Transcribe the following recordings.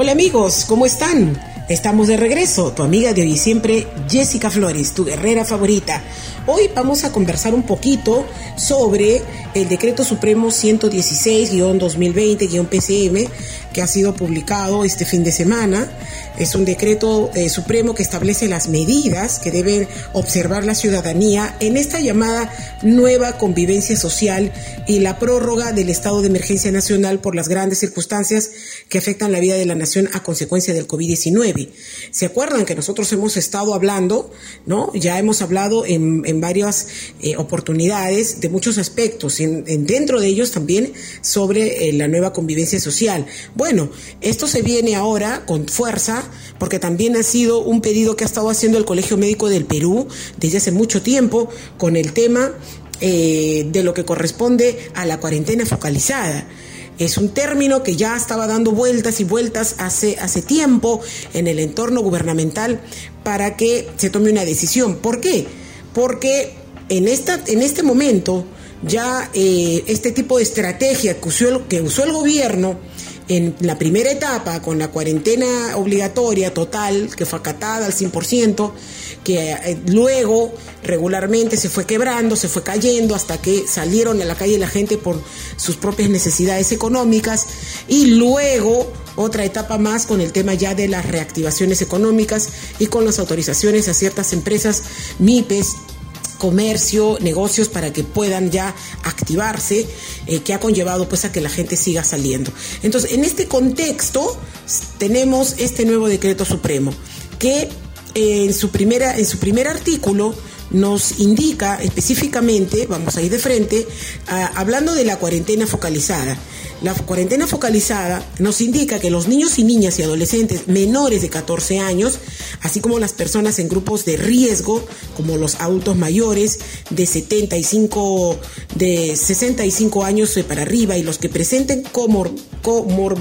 Hola amigos, ¿cómo están? Estamos de regreso, tu amiga de hoy y siempre, Jessica Flores, tu guerrera favorita. Hoy vamos a conversar un poquito sobre el Decreto Supremo 116-2020-PCM ha sido publicado este fin de semana. Es un decreto eh, supremo que establece las medidas que debe observar la ciudadanía en esta llamada nueva convivencia social y la prórroga del estado de emergencia nacional por las grandes circunstancias que afectan la vida de la nación a consecuencia del COVID-19. ¿Se acuerdan que nosotros hemos estado hablando, no? Ya hemos hablado en, varias eh, oportunidades de muchos aspectos, en, dentro de ellos también sobre eh, la nueva convivencia social. Bueno, esto se viene ahora con fuerza porque también ha sido un pedido que ha estado haciendo el Colegio Médico del Perú desde hace mucho tiempo con el tema eh, de lo que corresponde a la cuarentena focalizada. Es un término que ya estaba dando vueltas y vueltas hace, hace tiempo en el entorno gubernamental para que se tome una decisión. ¿Por qué? Porque en, esta, en este momento ya eh, este tipo de estrategia que usó, que usó el gobierno en la primera etapa, con la cuarentena obligatoria total, que fue acatada al 100%, que eh, luego regularmente se fue quebrando, se fue cayendo, hasta que salieron a la calle la gente por sus propias necesidades económicas, y luego otra etapa más con el tema ya de las reactivaciones económicas y con las autorizaciones a ciertas empresas, MIPES, comercio, negocios para que puedan ya activarse, eh, que ha conllevado pues a que la gente siga saliendo. Entonces, en este contexto tenemos este nuevo decreto supremo que eh, en su primera en su primer artículo nos indica específicamente, vamos a ir de frente, hablando de la cuarentena focalizada. La cuarentena focalizada nos indica que los niños y niñas y adolescentes menores de 14 años, así como las personas en grupos de riesgo, como los adultos mayores de 75, de 65 años para arriba y los que presenten comor, comor,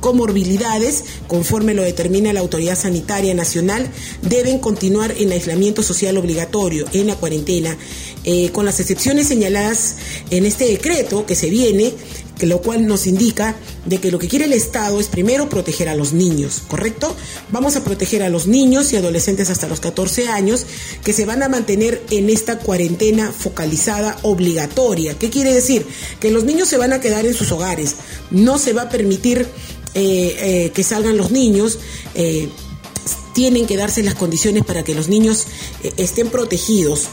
comorbilidades, conforme lo determina la Autoridad Sanitaria Nacional, deben continuar en aislamiento social obligatorio, en la cuarentena, eh, con las excepciones señaladas en este decreto que se viene, que lo cual nos indica de que lo que quiere el Estado es primero proteger a los niños, ¿correcto? Vamos a proteger a los niños y adolescentes hasta los 14 años que se van a mantener en esta cuarentena focalizada obligatoria. ¿Qué quiere decir? Que los niños se van a quedar en sus hogares, no se va a permitir eh, eh, que salgan los niños, eh, tienen que darse las condiciones para que los niños estén protegidos.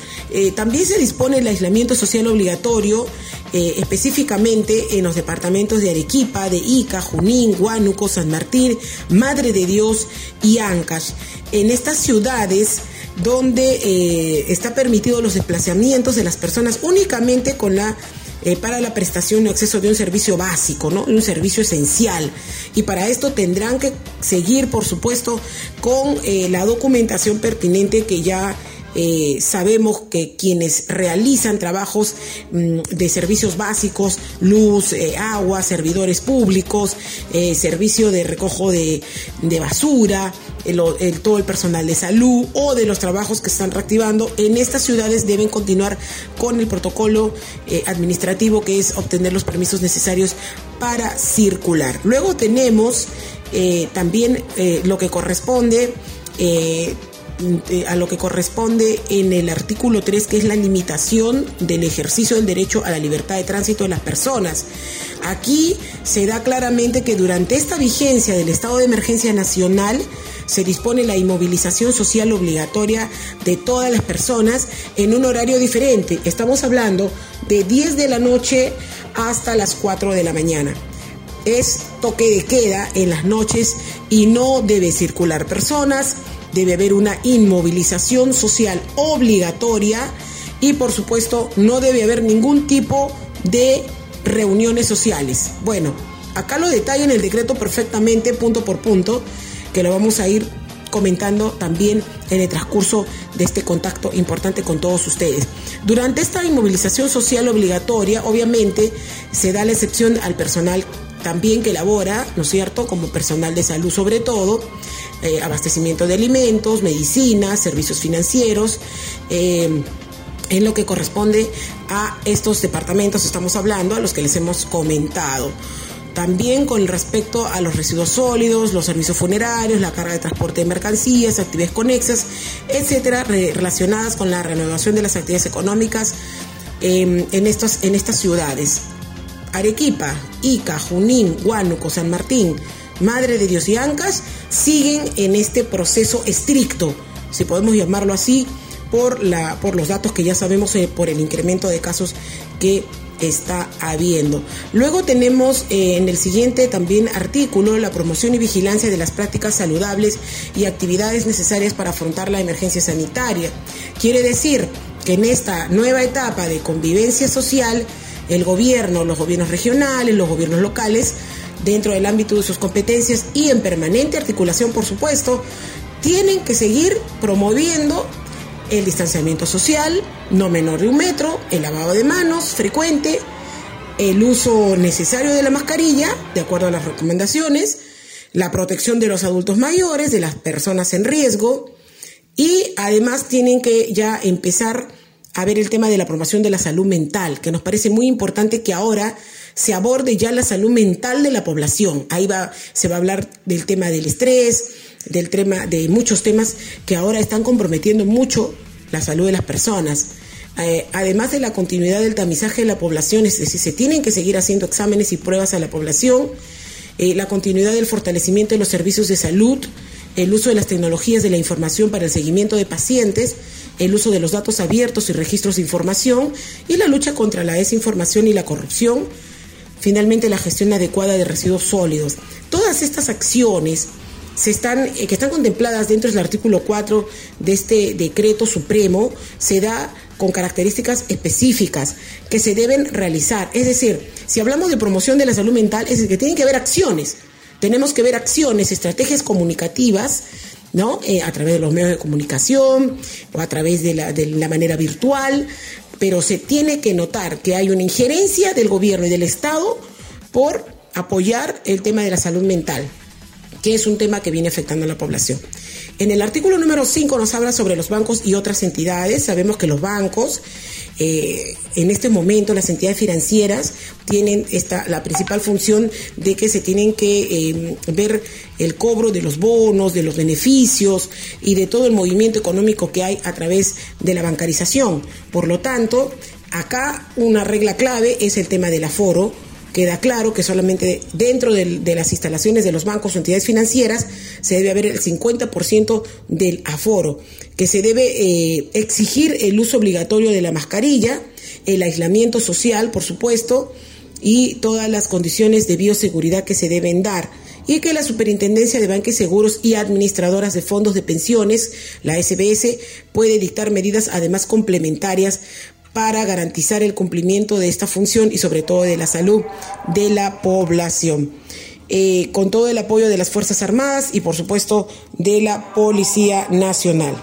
también se dispone el aislamiento social obligatorio, específicamente en los departamentos de Arequipa, de Ica, Junín, Huánuco, San Martín, Madre de Dios y Ancash. En estas ciudades donde está permitido los desplazamientos de las personas únicamente con la eh, para la prestación o acceso de un servicio básico, ¿no? Un servicio esencial. Y para esto tendrán que seguir, por supuesto, con eh, la documentación pertinente que ya eh, sabemos que quienes realizan trabajos mm, de servicios básicos, luz, agua, servidores públicos, servicio de recojo de, de basura, el, todo el personal de salud o de los trabajos que están reactivando, en estas ciudades deben continuar con el protocolo eh, administrativo que es obtener los permisos necesarios para circular. Luego tenemos eh, también eh, lo que corresponde a lo que corresponde en el artículo 3, que es la limitación del ejercicio del derecho a la libertad de tránsito de las personas. Aquí se da claramente que durante esta vigencia del estado de emergencia nacional, se dispone la inmovilización social obligatoria de todas las personas en un horario diferente. Estamos hablando de 10 de la noche hasta las 4 de la mañana. Es toque de queda en las noches y no debe circular personas, debe haber una inmovilización social obligatoria y por supuesto no debe haber ningún tipo de reuniones sociales. Bueno, acá lo detalla en el decreto perfectamente, punto por punto, que lo vamos a ir comentando también en el transcurso de este contacto importante con todos ustedes. Durante esta inmovilización social obligatoria, obviamente, se da la excepción al personal también que labora, ¿no es cierto?, como personal de salud sobre todo, eh, abastecimiento de alimentos, medicinas, servicios financieros, eh, en lo que corresponde a estos departamentos, estamos hablando, a los que les hemos comentado. También con respecto a los residuos sólidos, los servicios funerarios, la carga de transporte de mercancías, actividades conexas, etcétera, relacionadas con la renovación de las actividades económicas em, en, estos, en estas ciudades. Arequipa, Ica, Junín, Huánuco, San Martín, Madre de Dios y Ancas siguen en este proceso estricto, si podemos llamarlo así, por, la, por los datos que ya sabemos eh, por el incremento de casos que está habiendo. Luego tenemos eh, en el siguiente también artículo la promoción y vigilancia de las prácticas saludables y actividades necesarias para afrontar la emergencia sanitaria. Quiere decir que en esta nueva etapa de convivencia social, el gobierno, los gobiernos regionales, los gobiernos locales, dentro del ámbito de sus competencias y en permanente articulación, por supuesto, tienen que seguir promoviendo el distanciamiento social, no menor de un metro, el lavado de manos frecuente, el uso necesario de la mascarilla, de acuerdo a las recomendaciones, la protección de los adultos mayores, de las personas en riesgo, y además tienen que ya empezar a ver el tema de la promoción de la salud mental, que nos parece muy importante que ahora se aborde ya la salud mental de la población. Ahí va, se va a hablar del tema del estrés, del tema, de muchos temas que ahora están comprometiendo mucho la salud de las personas. Eh, además de la continuidad del tamizaje de la población, es decir, se tienen que seguir haciendo exámenes y pruebas a la población, eh, la continuidad del fortalecimiento de los servicios de salud, el uso de las tecnologías de la información para el seguimiento de pacientes, el uso de los datos abiertos y registros de información y la lucha contra la desinformación y la corrupción, finalmente la gestión adecuada de residuos sólidos. Todas estas acciones se están, eh, que están contempladas dentro del artículo 4 de este decreto supremo, se da con características específicas que se deben realizar. Es decir, si hablamos de promoción de la salud mental, es que tienen que haber acciones. Tenemos que ver acciones, estrategias comunicativas, ¿no? Eh, a través de los medios de comunicación o a través de la, de la manera virtual, pero se tiene que notar que hay una injerencia del gobierno y del Estado por apoyar el tema de la salud mental que es un tema que viene afectando a la población. En el artículo número 5 nos habla sobre los bancos y otras entidades. Sabemos que los bancos, eh, en este momento, las entidades financieras tienen esta, la principal función de que se tienen que eh, ver el cobro de los bonos, de los beneficios y de todo el movimiento económico que hay a través de la bancarización. Por lo tanto, acá una regla clave es el tema del aforo queda claro que solamente dentro de, las instalaciones de los bancos o entidades financieras se debe haber el 50% del aforo, que se debe eh, exigir el uso obligatorio de la mascarilla, el aislamiento social, por supuesto, y todas las condiciones de bioseguridad que se deben dar y que la Superintendencia de Banques Seguros y Administradoras de Fondos de Pensiones, la SBS, puede dictar medidas además complementarias para garantizar el cumplimiento de esta función y sobre todo de la salud de la población. Eh, con todo el apoyo de las Fuerzas Armadas y por supuesto de la Policía Nacional.